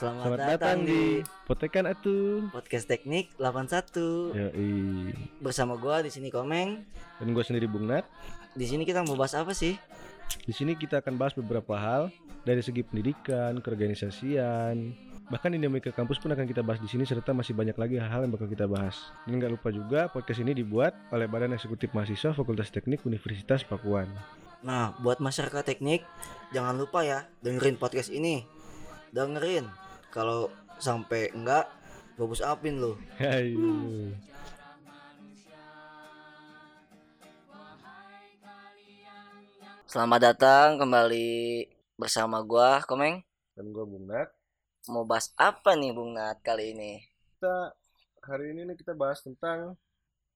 Selamat, Selamat datang, datang di Potekan Atu. podcast teknik 81 Yoi. bersama gua di sini Komeng. Dan gue sendiri Bung Nat. Di sini kita mau bahas apa sih? Di sini kita akan bahas beberapa hal dari segi pendidikan, keorganisasian, bahkan dinamika kampus pun akan kita bahas di sini serta masih banyak lagi hal-hal yang bakal kita bahas. Dan nggak lupa juga podcast ini dibuat oleh Badan Eksekutif Mahasiswa Fakultas Teknik Universitas Pakuan. Nah, buat masyarakat teknik jangan lupa ya dengerin podcast ini. Dengerin. Kalau sampai enggak bagus apin lu. Hai. Selamat datang kembali bersama gua Komeng. Dan gue Bung Nat. Mau bahas apa nih Bung Nat kali ini? Kita hari ini nih kita bahas tentang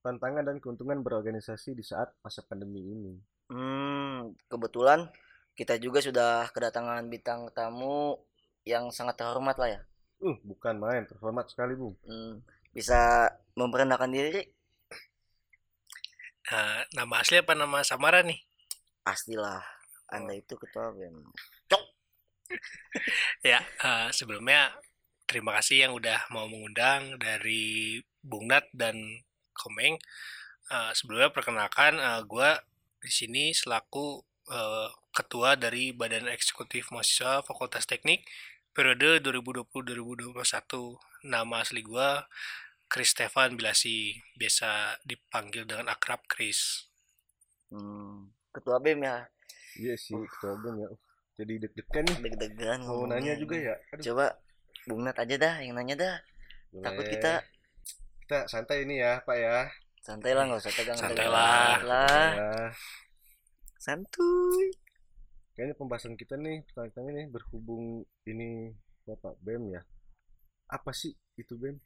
tantangan dan keuntungan berorganisasi di saat masa pandemi ini. Hmm, kebetulan kita juga sudah kedatangan bintang tamu yang sangat terhormat lah ya. Uh, bukan main, terhormat sekali, Bung. Hmm, bisa memperkenalkan diri Nah, nama asli apa nama samaran nih? pastilah anda itu ketua BEM Ya, eh, sebelumnya terima kasih yang udah mau mengundang dari Bung Nat dan Komeng. Eh, sebelumnya perkenalkan, gue di sini selaku eh, ketua dari Badan Eksekutif Mahasiswa Fakultas Teknik periode 2020-2021. Nama asli gue Chris Stefan Bilasi, biasa dipanggil dengan akrab Chris. Hmm, ketua BEM ya Iya sih, ketua Bung ya. Jadi deg-degan nih. deg-degan Mau ngomongnya. nanya juga ya. Aduh, coba Bung Nat aja dah yang nanya dah takut boleh. kita kita santai ini ya, Pak ya. santai lah nggak usah tegang Santai lah. lah Ya, santuy kayaknya pembahasan kita nih tentang ini berhubung ini Bapak BEM ya. Apa sih itu BEM?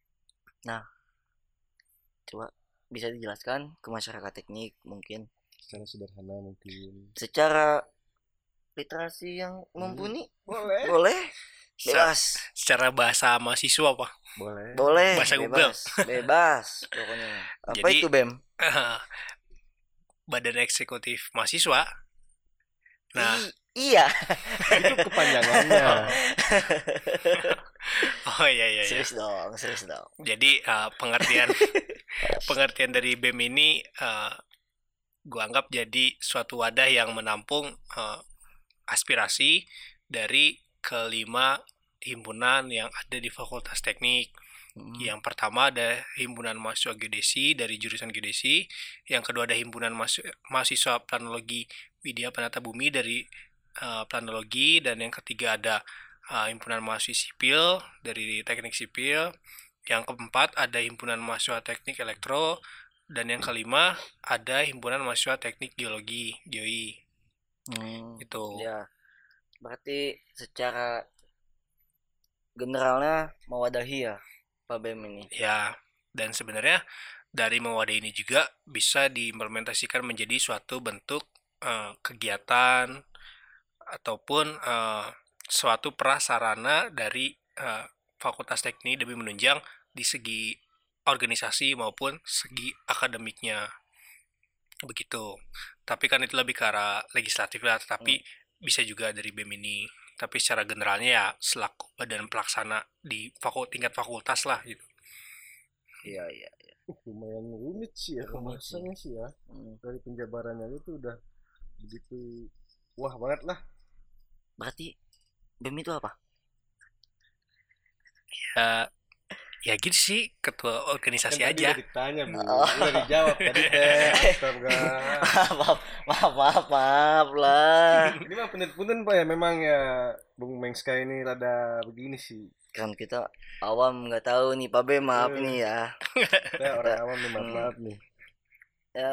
coba bisa dijelaskan ke masyarakat teknik mungkin Secara sederhana mungkin. secara literasi yang mumpuni Boleh. boleh Sa- bebas Secara bahasa mahasiswa apa? Boleh. boleh Bahasa Google. bebas bebas pokoknya apa Jadi- itu bem Badan Eksekutif Mahasiswa. Nah, I- iya itu kepanjangannya. oh iya iya iya. serius dong serius dong Jadi eh, pengertian pengertian dari BEM ini eh, gua anggap jadi suatu wadah yang menampung eh, aspirasi dari kelima himpunan yang ada di Fakultas Teknik. Hmm. Yang pertama ada himpunan mahasiswa geodesi dari jurusan geodesi, yang kedua ada himpunan mahasiswa, mahasiswa planologi Widya Penata Bumi dari eh, planologi dan yang ketiga ada eh, himpunan mahasiswa sipil dari teknik sipil, yang keempat ada himpunan mahasiswa teknik elektro dan yang kelima ada himpunan mahasiswa teknik geologi geoi Hmm. itu. Ya, berarti secara generalnya mewadahi ya Pak BEM ini. Ya, dan sebenarnya dari mewadahi ini juga bisa diimplementasikan menjadi suatu bentuk eh, kegiatan ataupun eh, suatu prasarana dari eh, Fakultas Teknik demi menunjang di segi organisasi maupun segi akademiknya. Begitu. Tapi kan itu lebih ke arah legislatif lah, tapi bisa juga dari BEM ini. Tapi secara generalnya ya selaku badan pelaksana di fakul tingkat fakultas lah gitu. Iya, iya, iya. Uh, lumayan rumit sih ya pembahasannya sih ya. Hmm. Dari penjabarannya itu udah begitu wah banget lah. Berarti BEM itu apa? Ya ya gitu sih ketua organisasi Kan tadi aja. udah ditanya, Bu. Oh. Udah dijawab tadi teh. Maaf, maaf, maaf, maaf lah. Ini mah punten-punten Pak ya memang ya Bung Mengska ini rada begini sih. Kan kita awam nggak tahu nih Pak BEM maaf Hmm. nih ya. Saya orang awam nih maaf, maaf nih. Ya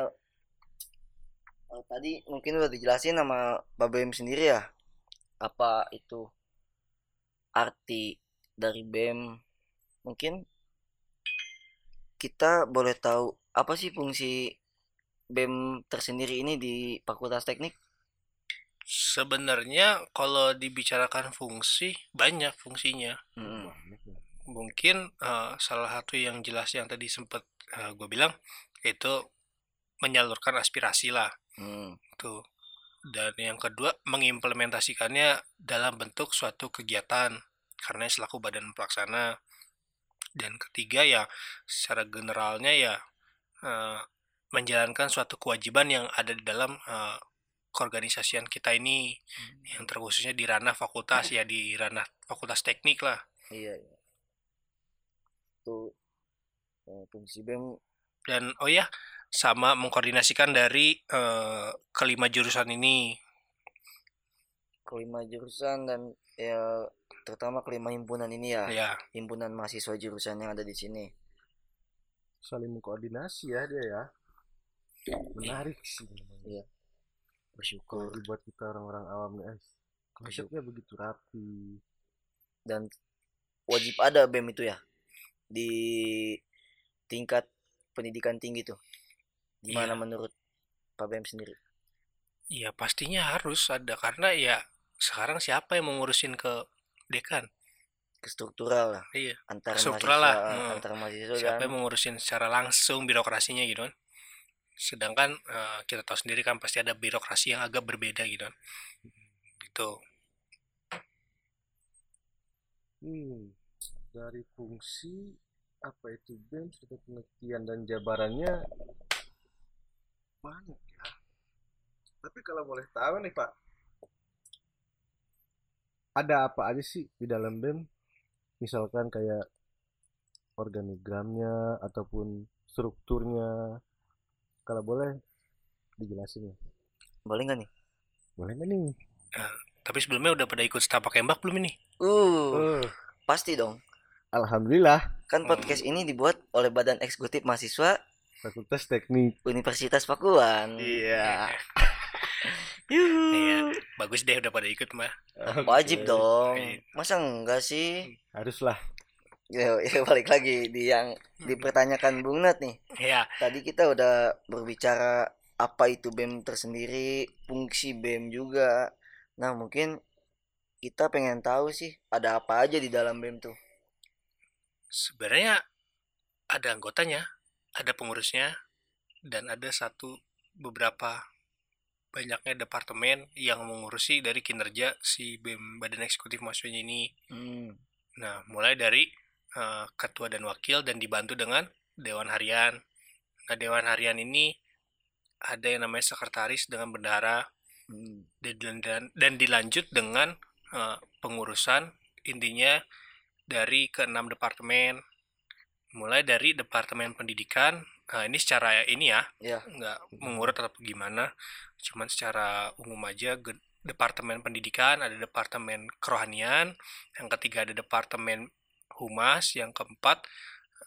oh, tadi mungkin udah dijelasin sama Pak BEM sendiri ya. Apa itu arti dari BEM? Mungkin kita boleh tahu apa sih fungsi BEM tersendiri ini di Fakultas Teknik? Sebenarnya kalau dibicarakan fungsi banyak fungsinya. Ya. Mungkin eh, salah satu yang jelas yang tadi sempat gue bilang itu menyalurkan aspirasi lah Hmm. tuh. Dan yang kedua mengimplementasikannya dalam bentuk suatu kegiatan. Karena selaku badan pelaksana. Dan ketiga ya secara generalnya ya eh, menjalankan suatu kewajiban yang ada di dalam eh, keorganisasian kita ini. Yang terkhususnya di ranah fakultas ya di ranah fakultas teknik lah. Iya, iya. Tuh eh, fungsi BEM dan oh ya sama mengkoordinasikan dari eh, kelima jurusan ini kelima jurusan dan ya terutama kelima himpunan ini ya, ya himpunan mahasiswa jurusan yang ada di sini. saling mengkoordinasi ya dia ya menarik sih memang. Iya. Bersyukur dibuat kita orang-orang awam guys konsepnya begitu rapi dan wajib ada BEM itu ya di tingkat pendidikan tinggi tuh. Gimana Iya. menurut Pak BEM sendiri? ya pastinya harus ada karena ya sekarang siapa yang mengurusin ke dekan Ke struktural lah iya antar Struktural mahasiswa, lah, hmm. antar mahasiswa siapa kan. yang mengurusin secara langsung birokrasinya gitu kan sedangkan eh, kita tahu sendiri kan pasti ada birokrasi yang agak berbeda gitu kan gitu Hmm, dari fungsi apa itu BEM serta pengertian dan jabarannya banyak ya. Tapi kalau boleh tahu nih Pak, ada apa aja sih di dalam BEM? Misalkan kayak organigramnya ataupun strukturnya. Kalau boleh dijelasin ya. Boleh nggak nih? Boleh nggak nih? tapi sebelumnya udah pada ikut setapak embak belum ini Uh, Eh, pasti dong. Alhamdulillah, Kan Hmm. podcast ini dibuat oleh Badan Eksekutif Mahasiswa Fakultas Teknik. Universitas Pakuan. Iya. Iya, bagus deh udah pada ikut mah Wajib Oke. dong. Iya. Masa enggak sih? Haruslah. Ya, ya balik lagi di yang dipertanyakan Bung Nat nih. ya Tadi kita udah berbicara apa itu BEM tersendiri, fungsi BEM juga. Nah, mungkin kita pengen tahu sih ada apa aja di dalam BEM tuh. sebenarnya ada anggotanya ada pengurusnya dan ada satu beberapa banyaknya departemen yang mengurusi dari kinerja si BEM Badan Eksekutif Mahasiswanya ini Hmm. Nah, mulai dari eh, ketua dan wakil dan dibantu dengan dewan harian. Nah, dewan harian ini ada yang namanya sekretaris dengan bendahara Hmm. dan, dan, dan dilanjut dengan eh, pengurusan intinya dari keenam departemen. Mulai dari departemen pendidikan. Nah, ini secara ini ya, Ya. nggak mengurut atau gimana, cuman secara umum aja departemen pendidikan, ada departemen kerohanian, yang ketiga ada departemen humas, yang keempat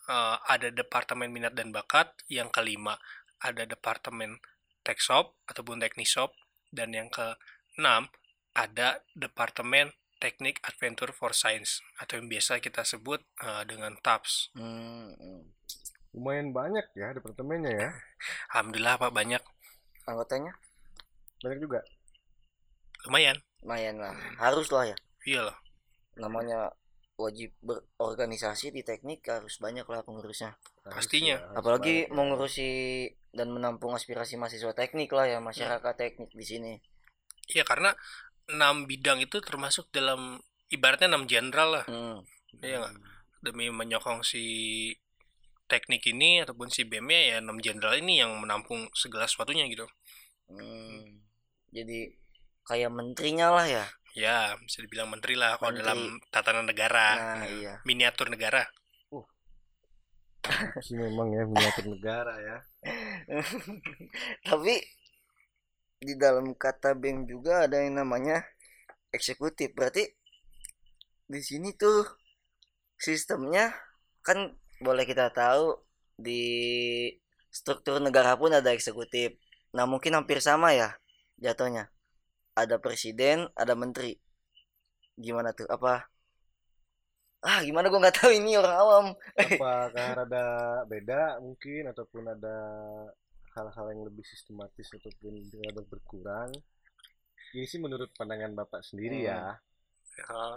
eh, ada departemen minat dan bakat, yang kelima ada departemen tekshop ataupun teknisop, dan yang keenam ada departemen teknik adventure for science atau yang biasa kita sebut eh, dengan TAPS. Hmm. Lumayan banyak ya departemennya ya. Alhamdulillah Pak banyak, Anggotanya Banyak juga. lumayan. lumayan lah. Harus lah ya. Iya loh. Namanya wajib berorganisasi di teknik harus banyak lah pengurusnya. Harus Pastinya. ya, harus Apalagi banyak ya. mengurusi dan menampung aspirasi mahasiswa teknik lah ya masyarakat teknik di sini. Iya karena enam bidang itu termasuk dalam ibaratnya enam jenderal lah Hmm. Iya nggak? demi menyokong si teknik ini ataupun si -nya, ya enam jenderal ini yang menampung segala sesuatunya gitu. Hmm. Jadi kayak menterinya lah ya. Ya bisa dibilang menteri lah kalau Menteri. dalam tatanan negara, Nah, iya. miniatur negara. sih memang ya miniatur negara ya. Tapi di dalam kata BEM juga ada yang namanya eksekutif. Berarti di sini tuh sistemnya kan boleh kita tahu di struktur negara pun ada eksekutif. Nah, mungkin hampir sama ya jatuhnya. Ada presiden, ada menteri. Gimana tuh? Apa? Ah, gimana gua nggak tahu ini orang awam. Apakah ada beda mungkin ataupun ada hal-hal yang lebih sistematis ataupun rada berkurang? Ini sih menurut pandangan Bapak sendiri ya. Eh,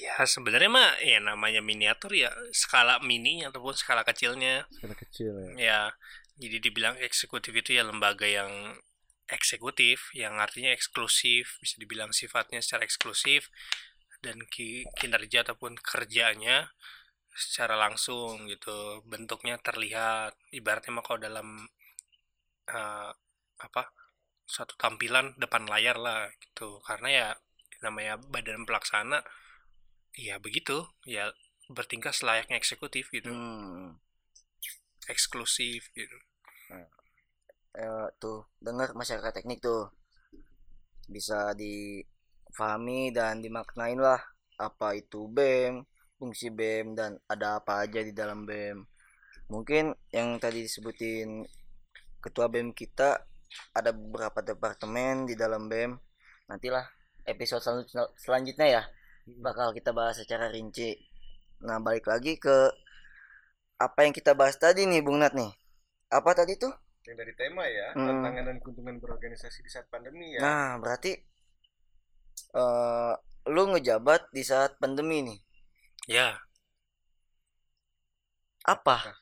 ya sebenarnya mah ya namanya miniatur ya skala mini ataupun skala kecilnya. Skala kecil ya. Ya jadi dibilang eksekutif itu ya lembaga yang eksekutif yang artinya eksklusif bisa dibilang sifatnya secara eksklusif dan ki- kinerja ataupun kerjanya secara langsung gitu bentuknya terlihat ibaratnya mah kalau dalam eh, apa suatu tampilan depan layar lah gitu. Karena ya namanya badan pelaksana ya begitu. Ya bertingkah selayaknya eksekutif gitu. Hmm. eksklusif gitu. Eh, tuh dengar masyarakat teknik tuh. Bisa difahami dan dimaknain lah apa itu BEM, fungsi BEM dan ada apa aja di dalam BEM. Mungkin yang tadi disebutin ketua BEM kita ada beberapa departemen di dalam BEM. Nantilah episode selanjut- selanjutnya ya bakal kita bahas secara rinci. Nah, balik lagi ke apa yang kita bahas tadi nih Bung Nat nih. Apa tadi tuh? yang dari tema ya Hmm. tantangan dan keuntungan berorganisasi di saat pandemi ya Nah, berarti eh lu ngejabat di saat pandemi nih. ya Apa?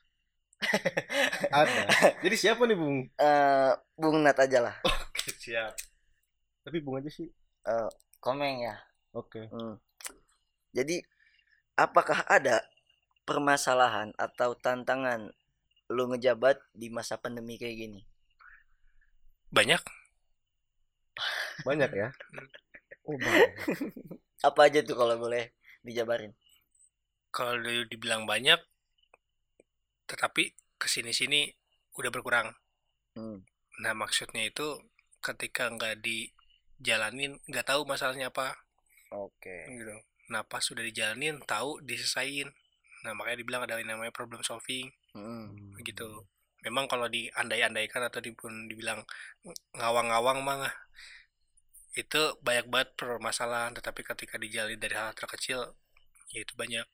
ada jadi siapa nih bung Eh Bung Nat aja lah. oke siap tapi bung aja sih Komeng ya. oke Hmm. Jadi apakah ada permasalahan atau tantangan lu ngejabat di masa pandemi kayak gini? banyak banyak ya oh banyak Apa aja tuh kalau boleh dijabarin? kalau di- dibilang banyak tetapi ke sini sini udah berkurang. Hmm. nah maksudnya itu ketika nggak dijalanin nggak tahu masalahnya apa. Oke. gitu. Nah pas sudah dijalanin tahu diselesain nah makanya dibilang ada yang namanya problem solving. Hmm. gitu. Memang kalau diandai-andaikan atau dipun dibilang ngawang-ngawang mah itu banyak banget permasalahan. Tetapi ketika dijalani dari hal terkecil ya itu banyak.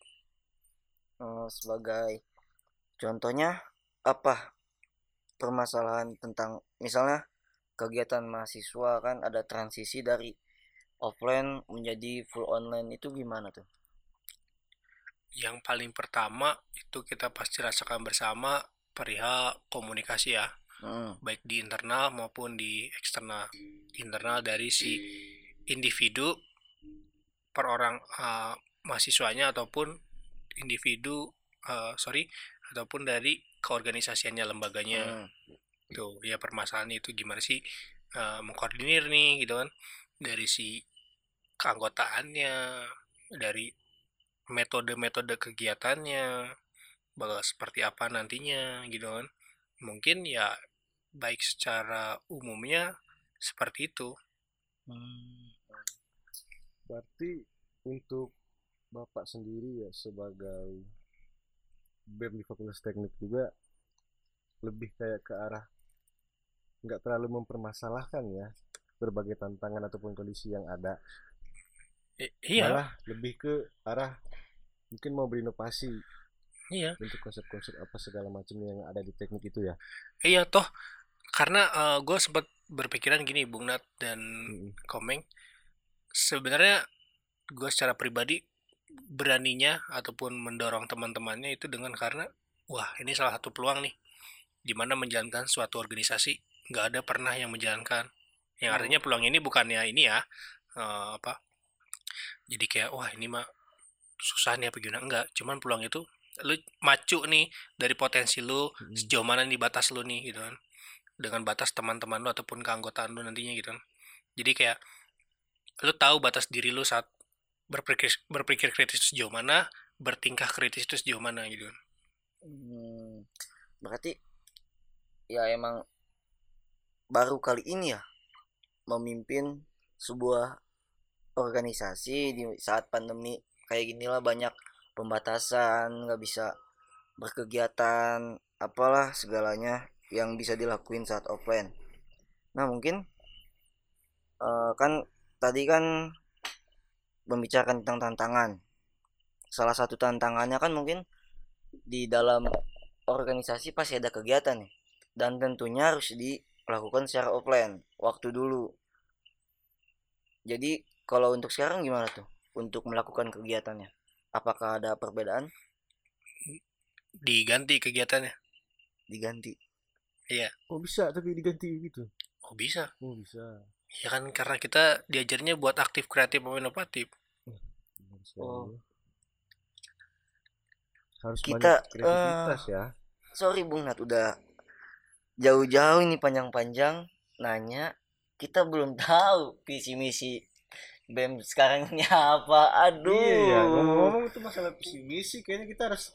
Eh, sebagai contohnya apa permasalahan tentang misalnya kegiatan mahasiswa kan ada transisi dari offline menjadi full online itu gimana tuh? yang paling pertama itu kita pasti rasakan bersama perihal komunikasi ya Hmm. baik di internal maupun di eksternal internal dari si individu per orang eh, mahasiswanya ataupun individu eh, sorry ataupun dari keorganisasiannya lembaganya Hmm. tuh ya permasalahan itu gimana sih eh, mengkoordinir nih gitu kan dari si keanggotaannya dari metode-metode kegiatannya bakal seperti apa nantinya gitu kan mungkin ya baik secara umumnya seperti itu Hmm. berarti untuk bapak sendiri ya sebagai BEM di Fakultas Teknik juga lebih kayak ke arah nggak terlalu mempermasalahkan ya berbagai tantangan ataupun kondisi yang ada. I- iya. Malah lebih ke arah mungkin mau berinovasi iya. untuk konsep-konsep apa segala macam yang ada di teknik itu ya. Iya toh. Karena gue sempat berpikiran gini Bung Nat dan Mm-mm. Komeng. Sebenarnya gue secara pribadi beraninya ataupun mendorong teman-temannya itu dengan karena wah ini salah satu peluang nih di mana menjalankan suatu organisasi nggak ada pernah yang menjalankan yang Hmm. artinya peluang ini bukannya ini ya eh, apa jadi kayak wah ini mah susah nih apa gimana enggak cuman peluang itu lu macu nih dari potensi lu Mm-mm. sejauh mana nih batas lu nih gitu kan dengan batas teman-teman lu ataupun keanggotaan lu nantinya gitu kan jadi kayak lu tahu batas diri lu saat berpikir berpikir kritis itu sejauh mana bertingkah kritis itu sejauh mana gitu kan Hmm. Berarti ya emang baru kali ini ya memimpin sebuah organisasi di saat pandemi kayak ginilah banyak pembatasan nggak bisa berkegiatan apalah segalanya yang bisa dilakuin saat offline nah mungkin eh, kan tadi kan membicarakan tentang tantangan. Salah satu tantangannya kan mungkin di dalam organisasi pasti ada kegiatan nih. Dan tentunya harus dilakukan secara offline waktu dulu. Jadi kalau untuk sekarang gimana tuh untuk melakukan kegiatannya? Apakah ada perbedaan? Diganti kegiatannya? Diganti. Oh bisa tapi diganti gitu? Oh bisa. Oh bisa ya kan karena kita diajarnya buat aktif kreatif maupun inovatif. Oh. harus Kita, banyak kreativitas ya. sorry Bung Nat udah jauh-jauh ini panjang-panjang nanya. Kita belum tahu visi misi BEM sekarang ini apa. Aduh iya. Ya ngomong-ngomong itu masalah visi misi kayaknya kita harus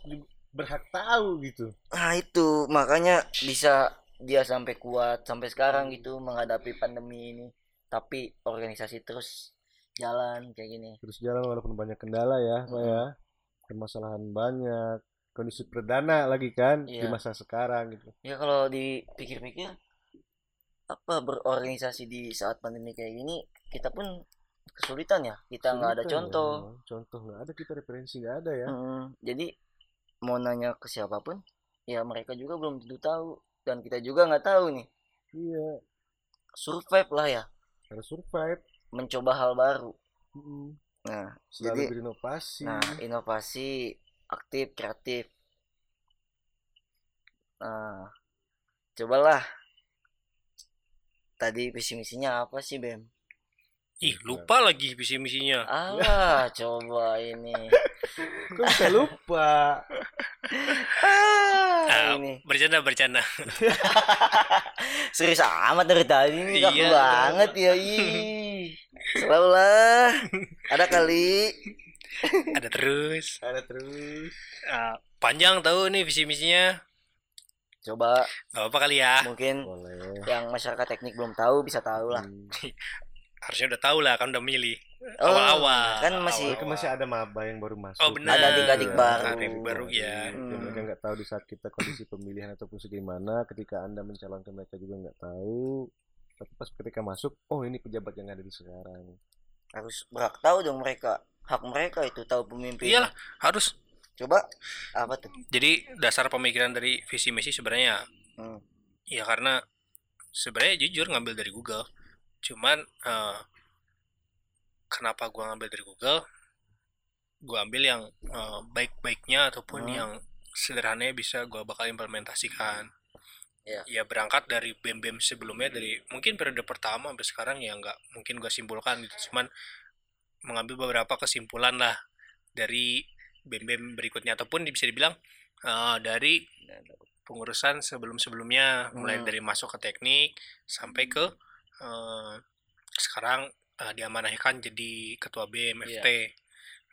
berhak tahu gitu. Nah itu. Makanya bisa dia sampai kuat sampai sekarang gitu menghadapi pandemi ini tapi organisasi terus jalan kayak gini. Terus jalan walaupun banyak kendala ya Pak ya. Permasalahan banyak kondisi perdana lagi kan di Iya. masa sekarang gitu. Ya kalau dipikir-pikir apa berorganisasi di saat pandemi kayak gini kita pun kesulitan ya. Kita nggak ada Sulitan ya, contoh contoh nggak ada kita referensi nggak ada ya. Mm, jadi mau nanya ke siapa pun ya mereka juga belum tentu tahu. Dan kita juga nggak tahu nih. Iya. Survive lah ya harus survive. Mencoba hal baru. Mm. nah selalu Jadi- berinovasi nah inovasi aktif kreatif. Nah cobalah. Tadi visi misinya apa sih bem? Ih, lupa lagi visi misinya. alah coba ini. Kok bisa lupa? Ah, Ah, ini. bercanda bercanda. serius amat dari tadi ini kaku Iya. banget ya ih selalu lah ada kali Ada terus. ada terus Ah, panjang tahu nih visi misinya. coba Gak apa kali ya. mungkin boleh yang masyarakat teknik belum tahu bisa tahu lah Hmm. Harusnya udah tahu lah kan udah milih. Oh, Awal-awal. kan masih- Kan masih ada maba yang baru masuk. Oh, benar. Ada adik-adik baru. Adik baru ya. Jadi, Hmm. mereka nggak tahu di saat kita kondisi pemilihan ataupun segimana. Ketika anda mencalonkan mereka juga nggak tahu. Tapi pas ketika masuk, oh ini pejabat yang ada di sekarang. harus berhak tahu dong mereka hak mereka itu tahu pemimpin Iyalah, harus. coba apa tuh Jadi dasar pemikiran dari visi misi sebenarnya Hmm. ya karena sebenarnya jujur ngambil dari Google. Cuman eh, kenapa gua ngambil dari Google? Gua ambil yang eh, baik-baiknya ataupun Hmm. yang sederhananya bisa gua bakal implementasikan. Ya. Ya berangkat dari BEM-BEM sebelumnya dari mungkin periode pertama sampai sekarang ya nggak mungkin gua simpulkan gitu. Cuman mengambil beberapa kesimpulan lah dari BEM-BEM berikutnya ataupun bisa dibilang eh, dari pengurusan sebelum-sebelumnya mulai Hmm. dari masuk ke teknik sampai ke eh, sekarang eh, diamanahkan jadi ketua BEM Iya. FT.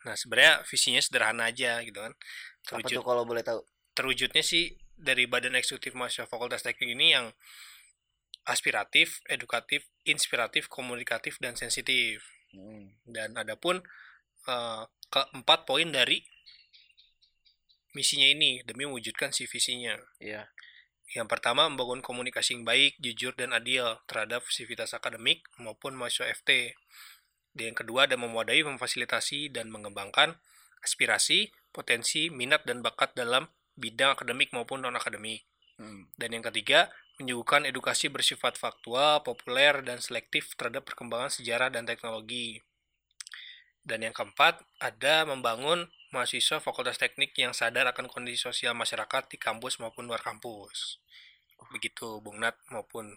Nah, sebenarnya visinya sederhana aja gitu kan. apa Terwujud tuh kalau boleh tahu terwujudnya sih dari Badan Eksekutif Mahasiswa Fakultas Teknik ini yang aspiratif, edukatif, inspiratif, komunikatif dan sensitif. Hmm. Dan adapun eh, keempat poin dari misinya ini demi mewujudkan si visinya. iya Yang pertama, membangun komunikasi yang baik, jujur, dan adil terhadap sivitas akademik maupun mahasiswa FT. Dan yang kedua, ada memadai memfasilitasi dan mengembangkan aspirasi, potensi, minat, dan bakat dalam bidang akademik maupun non-akademik. Hmm. Dan yang ketiga, menyuguhkan edukasi bersifat faktual, populer, dan selektif terhadap perkembangan sejarah dan teknologi. Dan yang keempat, ada membangun mahasiswa Fakultas Teknik yang sadar akan kondisi sosial masyarakat di kampus maupun luar kampus. Begitu Bung Nat maupun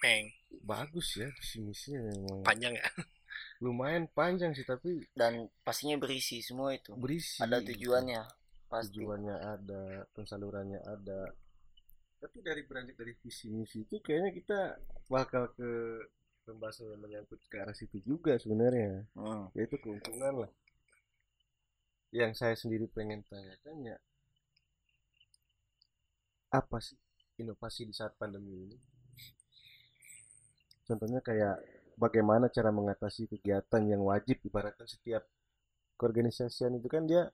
Meng. Bagus ya visi misinya memang. Panjang ya? Lumayan panjang sih tapi dan pastinya berisi semua itu berisi. ada tujuannya pasti Tujuannya ada, pensalurannya ada. Tapi dari beranjak dari visi misi itu kayaknya kita bakal ke pembahasan yang menyangkut ke arah situ juga sebenarnya. Hmm. yaitu keuntungan lah yang saya sendiri pengen tanyakan ya apa sih inovasi di saat pandemi ini? Contohnya kayak bagaimana cara mengatasi kegiatan yang wajib ibaratkan setiap keorganisasian itu kan dia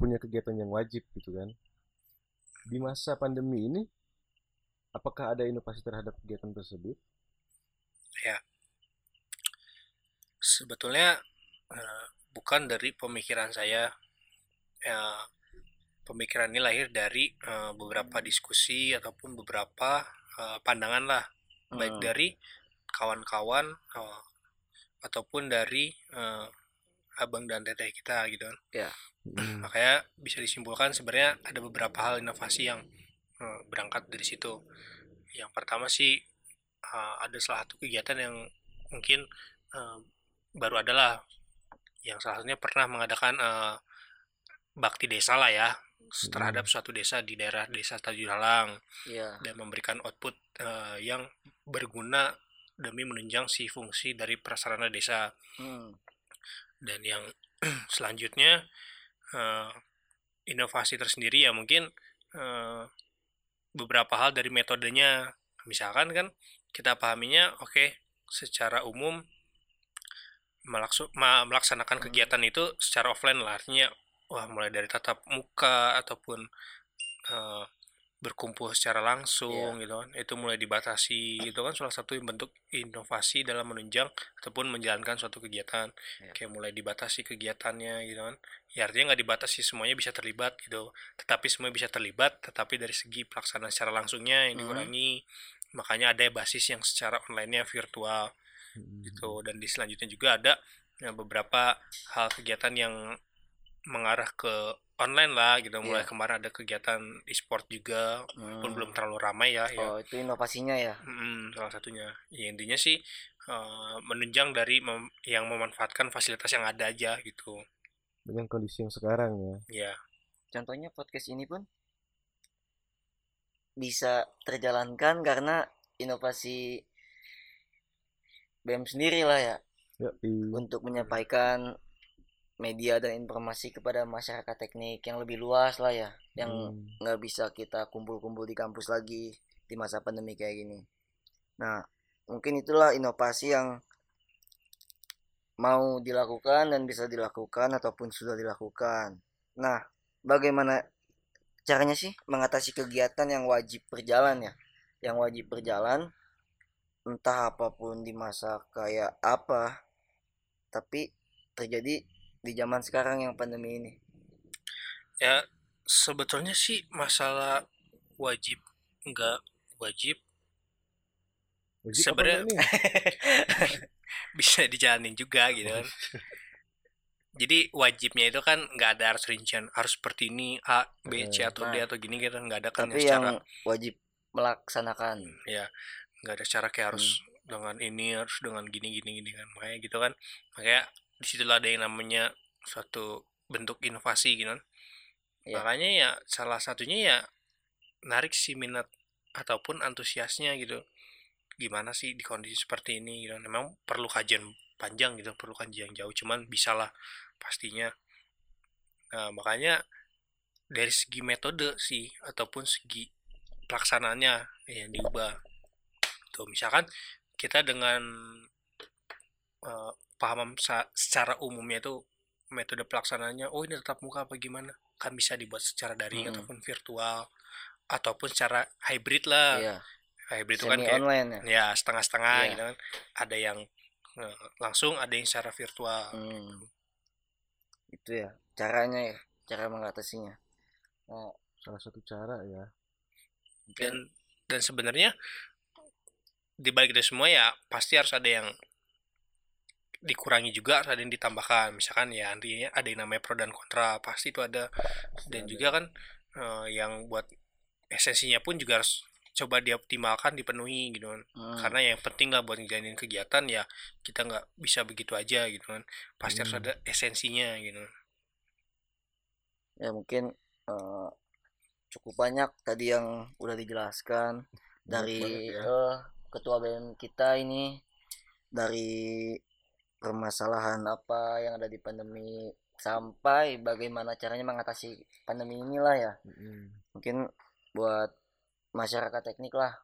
punya kegiatan yang wajib gitu kan. Di masa pandemi ini apakah ada inovasi terhadap kegiatan tersebut? Sebetulnya eh, bukan dari pemikiran saya. Ya, pemikiran ini lahir dari eh, beberapa diskusi ataupun beberapa eh, pandangan lah, baik Hmm. dari kawan-kawan eh, ataupun dari eh, abang dan teteh kita gitu kan. Hmm, Makanya bisa disimpulkan sebenarnya ada beberapa hal inovasi yang eh, berangkat dari situ. Yang pertama sih eh, ada salah satu kegiatan yang mungkin eh, baru adalah yang salah satunya pernah mengadakan eh, bakti desa lah ya terhadap suatu desa di daerah desa Tajudalang Iya. dan memberikan output eh, yang berguna demi menunjang si fungsi dari prasarana desa Hmm. dan yang selanjutnya eh, inovasi tersendiri ya mungkin eh, beberapa hal dari metodenya misalkan kan kita pahaminya oke secara umum melaksu- ma- melaksanakan Hmm. kegiatan itu secara offline lah artinya wah mulai dari tatap muka ataupun eh, berkumpul secara langsung Iya. gitu kan itu mulai dibatasi itu kan salah satu bentuk inovasi dalam menunjang ataupun menjalankan suatu kegiatan Iya. kayak mulai dibatasi kegiatannya gitu kan ya artinya nggak dibatasi semuanya bisa terlibat gitu tetapi semua bisa terlibat tetapi dari segi pelaksanaan secara langsungnya yang Mhm. dikurangi makanya ada basis yang secara online-nya virtual Gitu. Dan di selanjutnya juga ada ya, beberapa hal kegiatan yang mengarah ke online lah gitu. Mulai Iya. kemarin ada kegiatan e-sport juga Hmm. belum terlalu ramai ya ya. Oh, itu inovasinya ya. Mm, salah satunya. Ya intinya sih eh, menunjang dari mem- yang memanfaatkan fasilitas yang ada aja gitu. Dengan kondisi yang sekarang ya? Ya Contohnya podcast ini pun bisa terjalankan karena inovasi BEM sendiri lah ya ya i- untuk menyampaikan media dan informasi kepada masyarakat teknik yang lebih luas lah ya yang Hmm. nggak bisa kita kumpul-kumpul di kampus lagi di masa pandemi kayak gini. Nah, mungkin itulah inovasi yang mau dilakukan dan bisa dilakukan ataupun sudah dilakukan. Nah, bagaimana caranya sih mengatasi kegiatan yang wajib berjalan ya? Yang wajib berjalan entah apa pun di masa kayak apa, tapi terjadi di zaman sekarang yang pandemi ini. ya sebetulnya sih masalah wajib nggak wajib Wajib Sebenarnya- enggak bisa dijalanin juga gitu kan jadi wajibnya itu kan nggak ada harus rincian harus seperti ini A B C atau D nah. atau gini gitu nggak ada kan tapi ya yang secara wajib melaksanakan. ya nggak ada secara kayak harus dengan ini harus dengan gini gini gini kan. Makanya gitu kan. Makanya di situlah ada yang namanya suatu bentuk inovasi gitu kan. Iya. makanya ya salah satunya ya narik si minat ataupun antusiasnya gitu. Gimana sih di kondisi seperti ini gitu memang perlu kajian panjang gitu perlu kajian jauh. Cuman bisalah pastinya. Nah makanya dari segi metode sih ataupun segi pelaksanaannya yang diubah tuh misalkan kita dengan eh, paham sa- secara umumnya itu metode pelaksanaannya oh ini tetap muka apa gimana kan bisa dibuat secara daring Mm-mm. ataupun virtual ataupun secara hybrid lah Iya, hybrid itu kan kayak online ya. ya setengah-setengah Iya. gitu kan ada yang eh, langsung ada yang secara virtual Hmm. Itu ya caranya ya, cara mengatasinya. Nah, salah satu cara ya dan dan sebenarnya di balik itu semua ya pasti harus ada yang dikurangi juga harus ada yang ditambahkan. Misalkan ya nantinya ada yang namanya pro dan kontra pasti itu ada. Dan ada. juga kan eh, yang buat esensinya pun juga harus coba dioptimalkan dipenuhi gitu kan. Hmm, karena yang penting lah buat ngejalanin kegiatan ya kita nggak bisa begitu aja gitu kan. Pasti harus Hmm. ada esensinya gitu. Ya mungkin eh, cukup banyak tadi yang udah dijelaskan. Dari ya. eh, ketua BEM kita ini dari permasalahan apa yang ada di pandemi sampai bagaimana caranya mengatasi pandemi inilah ya. Mm-mm. mungkin buat masyarakat teknik lah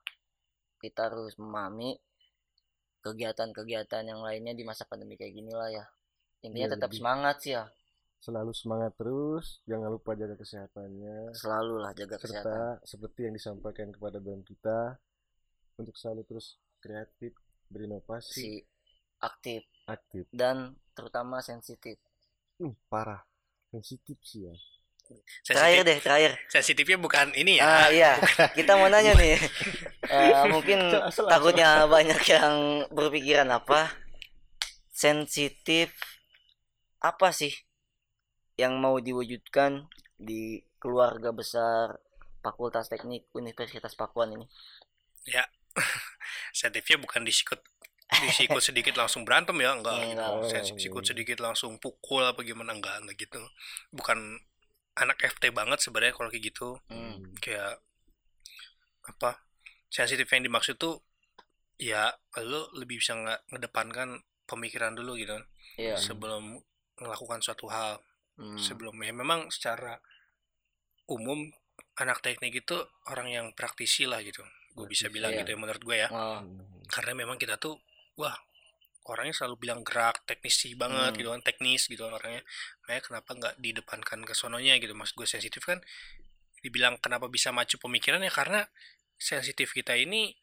kita harus memahami kegiatan-kegiatan yang lainnya di masa pandemi kayak gini lah ya. Intinya Iya, tetap lebih- semangat sih ya. selalu semangat terus jangan lupa jaga kesehatannya. Selalu lah jaga kesehatan. serta seperti yang disampaikan kepada BEM kita untuk selalu terus kreatif berinovasi. Si aktif. Aktif. Dan terutama sensitif. Uh, parah. Sensitif sih ya. Terakhir sensitif deh terakhir. Sensitifnya bukan ini ya? Ah iya. Kita mau nanya nih. Eh, mungkin Salah, salah, takutnya banyak yang berpikiran apa? Sensitif apa sih yang mau diwujudkan di keluarga besar Fakultas Teknik Universitas Pakuan ini sensitifnya bukan disikut disikut sedikit langsung berantem ya enggak gitu. Sikut sedikit langsung pukul apa gimana enggak enggak gitu bukan anak FT banget sebenarnya kalau kayak gitu Hmm. kayak apa sensitif yang dimaksud tuh ya lo lebih bisa nggak ngedepankan pemikiran dulu gitu kan, Iya. sebelum melakukan suatu hal Hmm. sebelum ya memang secara umum anak teknik itu orang yang praktisi lah gitu gue bisa bilang iya. gitu ya menurut gue ya Oh, karena memang kita tuh wah orangnya selalu bilang gerak teknisi banget Hmm. gitu kan teknis gitu kan orangnya makanya kenapa nggak didepankan ke sononya gitu maksud gue sensitif kan dibilang kenapa bisa maju pemikiran ya karena sensitif kita ini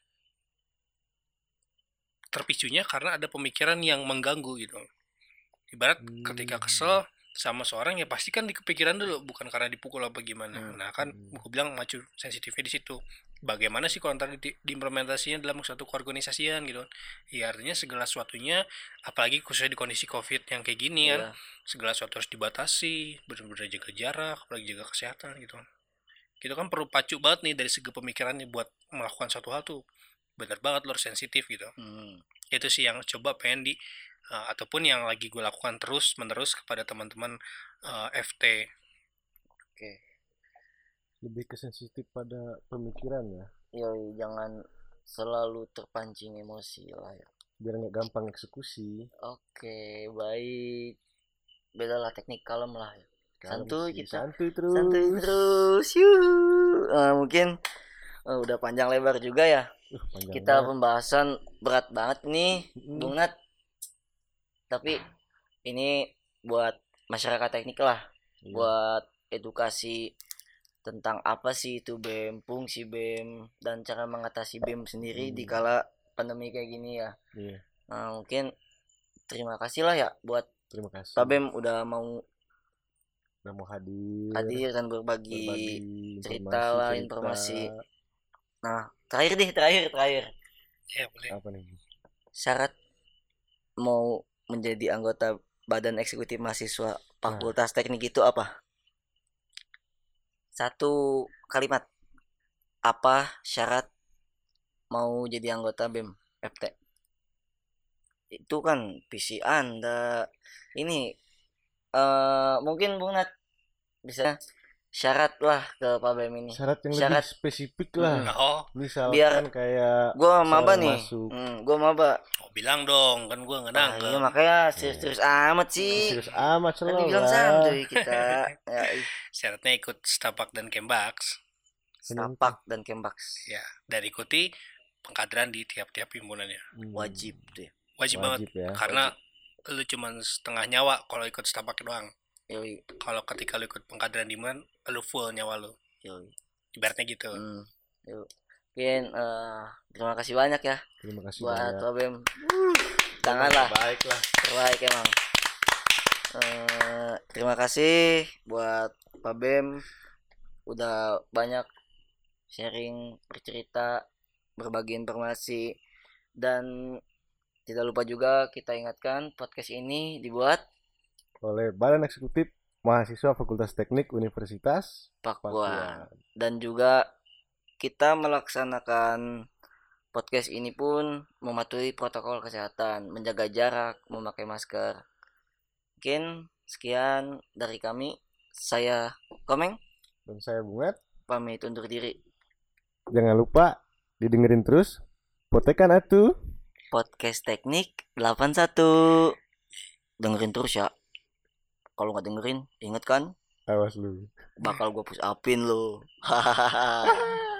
terpicunya karena ada pemikiran yang mengganggu gitu ibarat ketika Hmm. kesel sama seorang ya pasti kan di kepikiran dulu bukan karena dipukul apa gimana Hmm. nah kan Hmm. gue bilang maju sensitifnya di situ bagaimana sih ntar di, diimplementasinya dalam suatu keorganisasian gitu kan. Ya artinya segala sesuatunya apalagi khususnya di kondisi covid yang kayak gini kan iya. segala sesuatu harus dibatasi benar-benar jaga jarak apalagi jaga kesehatan gitu kan. Kita kan perlu pacu banget nih dari segi pemikirannya buat melakukan suatu hal tuh bener banget lo harus sensitif gitu. Hmm. itu sih yang coba pengen di uh, ataupun yang lagi gue lakukan terus menerus kepada teman-teman uh, FT lebih ke sensitif pada pemikiran ya Yoi, jangan selalu terpancing emosi lah ya. biar nggak gampang eksekusi Oke, baik. Beda lah teknik kalem lah ya. Kalem Santuy sih, kita. santuy terus Santuy terus. Yuk. Eh, mungkin eh, udah panjang lebar juga ya. Uh, panjang Kita banget. pembahasan berat banget nih, Mm-mm. Bung Nat. Tapi ini buat masyarakat teknik lah, Iya. buat edukasi tentang apa sih itu BEM, fungsi BEM, dan cara mengatasi BEM sendiri di Hmm. kala pandemi kayak gini ya. Iya, Nah, mungkin terima kasih lah ya buat terima kasih Pak BEM udah mau udah mau hadir hadir dan berbagi. berbagi cerita lah, cerita. informasi. Nah, terakhir deh, terakhir, terakhir. ya boleh apa nih Syarat mau menjadi anggota Badan Eksekutif Mahasiswa Fakultas Teknik itu apa? Satu kalimat. Apa syarat mau jadi anggota BEM FT? Itu kan visi Anda. Ini eh mungkin Bung Nat bisa syarat lah ke Pak BEM ini. syarat yang Syarat- lebih spesifik lah Hmm. oh misalkan Biar- kayak Gua maba nih. masuk. Hmm, gua maba. oh bilang dong kan gue nggak Ah, nangkep iya makanya serius-serius amat sih. serius amat Tadi selalu bilang lah santuy kita. ya, syaratnya ikut stapak dan kembaks Stapak dan Kembax. ya dan ikuti pengkaderan di tiap-tiap himpunannya Hmm, Wajib tuh ya. wajib, banget wajib ya karena lu cuman setengah nyawa kalau ikut stapak doang Yoi, kalau ketika lu ikut pengkaderan di mana lu full nyawa lu yoi. ibaratnya gitu Hmm. Yuk. Mungkin eh, terima kasih banyak ya terima kasih buat banyak Pak Bem. Janganlah baik lah terbaik emang. Eh, terima kasih buat Pak Bem udah banyak sharing bercerita berbagi informasi dan tidak lupa juga kita ingatkan podcast ini dibuat oleh Badan Eksekutif Mahasiswa Fakultas Teknik Universitas Pakuan dan juga kita melaksanakan podcast ini pun mematuhi protokol kesehatan, menjaga jarak, memakai masker. Mungkin sekian dari kami. Saya Komeng Dan saya Bungat. pamit undur diri. Jangan lupa didengerin terus. Potekan atuh. Podcast Teknik 81. Dengerin terus ya. Kalau nggak dengerin, inget kan? Awas lu. Bakal gue push upin lo. Hahaha.